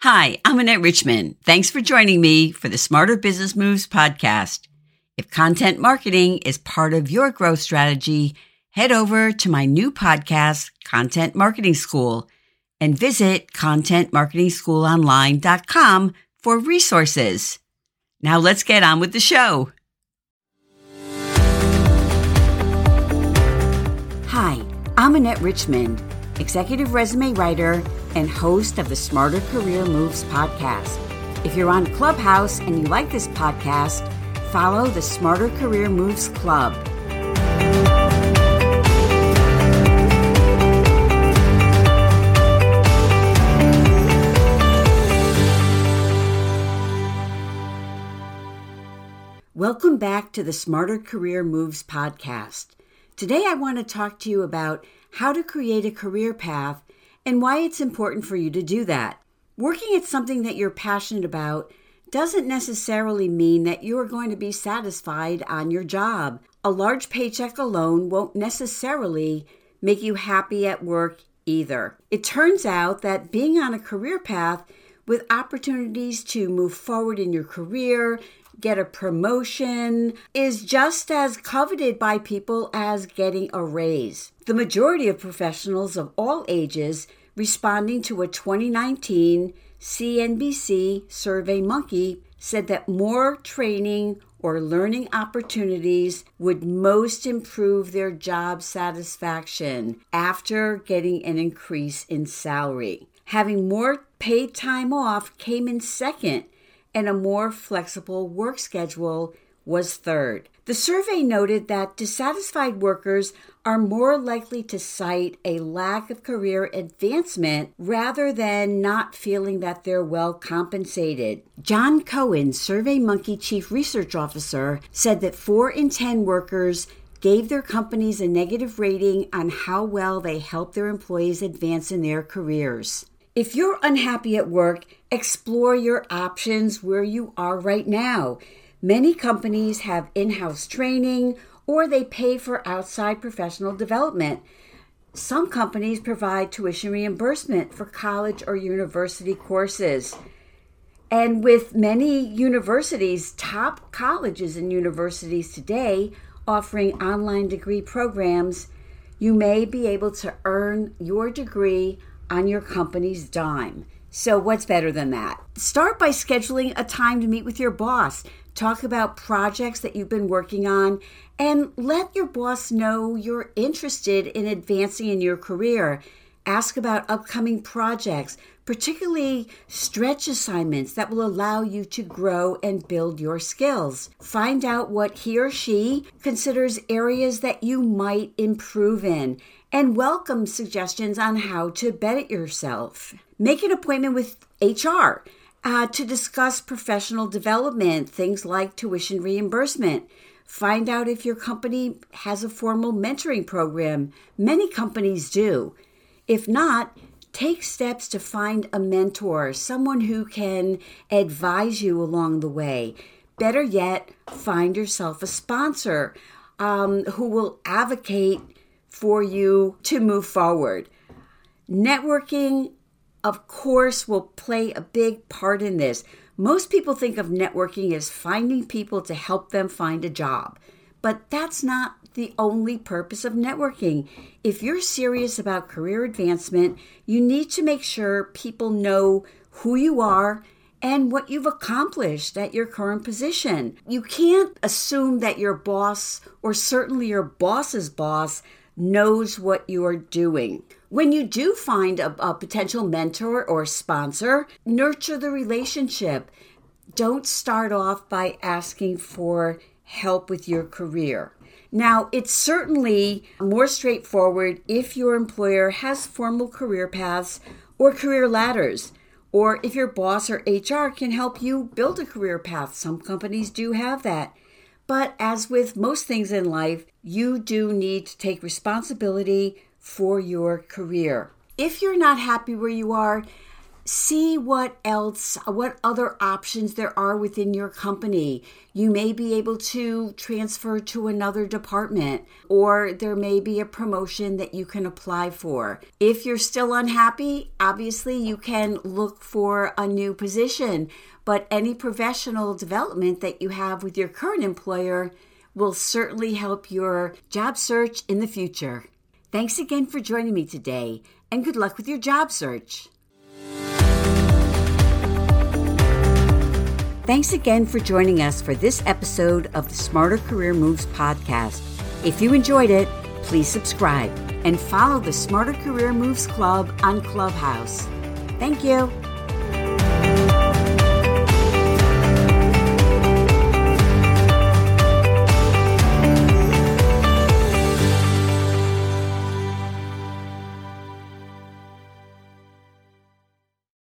Hi, I'm Annette Richmond. Thanks for joining me for the Smarter Business Moves podcast. If content marketing is part of your growth strategy, head over to my new podcast, Content Marketing School, and visit contentmarketingschoolonline.com for resources. Now let's get on with the show. Hi, I'm Annette Richmond, executive resume writer and host of the Smarter Career Moves podcast. If you're on Clubhouse and you like this podcast, follow the Smarter Career Moves Club. Welcome back to the Smarter Career Moves podcast. Today, I want to talk to you about how to create a career path and why it's important for you to do that. Working at something that you're passionate about doesn't necessarily mean that you are going to be satisfied on your job. A large paycheck alone won't necessarily make you happy at work either. It turns out that being on a career path with opportunities to move forward in your career, get a promotion, is just as coveted by people as getting a raise. The majority of professionals of all ages responding to a 2019 CNBC Survey Monkey said that more training or learning opportunities would most improve their job satisfaction after getting an increase in salary. Having more paid time off came in second, and a more flexible work schedule was third. The survey noted that dissatisfied workers are more likely to cite a lack of career advancement rather than not feeling that they're well compensated. Jon Cohen, SurveyMonkey Chief Research Officer, said that 4 in 10 workers gave their companies a negative rating on how well they help their employees advance in their careers. If you're unhappy at work, explore your options where you are right now. Many companies have in house training or they pay for outside professional development. Some companies provide tuition reimbursement for college or university courses. And with many universities, top colleges and universities today offering online degree programs, you may be able to earn your degree on your company's dime. So, what's better than that? Start by scheduling a time to meet with your boss. Talk about projects that you've been working on and let your boss know you're interested in advancing in your career. Ask about upcoming projects, particularly stretch assignments that will allow you to grow and build your skills. Find out what he or she considers areas that you might improve in and welcome suggestions on how to better yourself. Make an appointment with HR uh, to discuss professional development, things like tuition reimbursement. Find out if your company has a formal mentoring program. Many companies do. If not, take steps to find a mentor, someone who can advise you along the way. Better yet, find yourself a sponsor um, who will advocate for you to move forward. Networking, of course, will play a big part in this. Most people think of networking as finding people to help them find a job, but that's not the only purpose of networking. If you're serious about career advancement, you need to make sure people know who you are and what you've accomplished at your current position. You can't assume that your boss, or certainly your boss's boss, knows what you're doing. When you do find a, a potential mentor or sponsor, nurture the relationship. Don't start off by asking for help with your career. Now, it's certainly more straightforward if your employer has formal career paths or career ladders, or if your boss or HR can help you build a career path. Some companies do have that. But as with most things in life, you do need to take responsibility for your career. If you're not happy where you are, see what else, what other options there are within your company. You may be able to transfer to another department, or there may be a promotion that you can apply for. If you're still unhappy, obviously you can look for a new position, but any professional development that you have with your current employer will certainly help your job search in the future. Thanks again for joining me today, and good luck with your job search. Thanks again for joining us for this episode of the Smarter Career Moves podcast. If you enjoyed it, please subscribe and follow the Smarter Career Moves Club on Clubhouse. Thank you.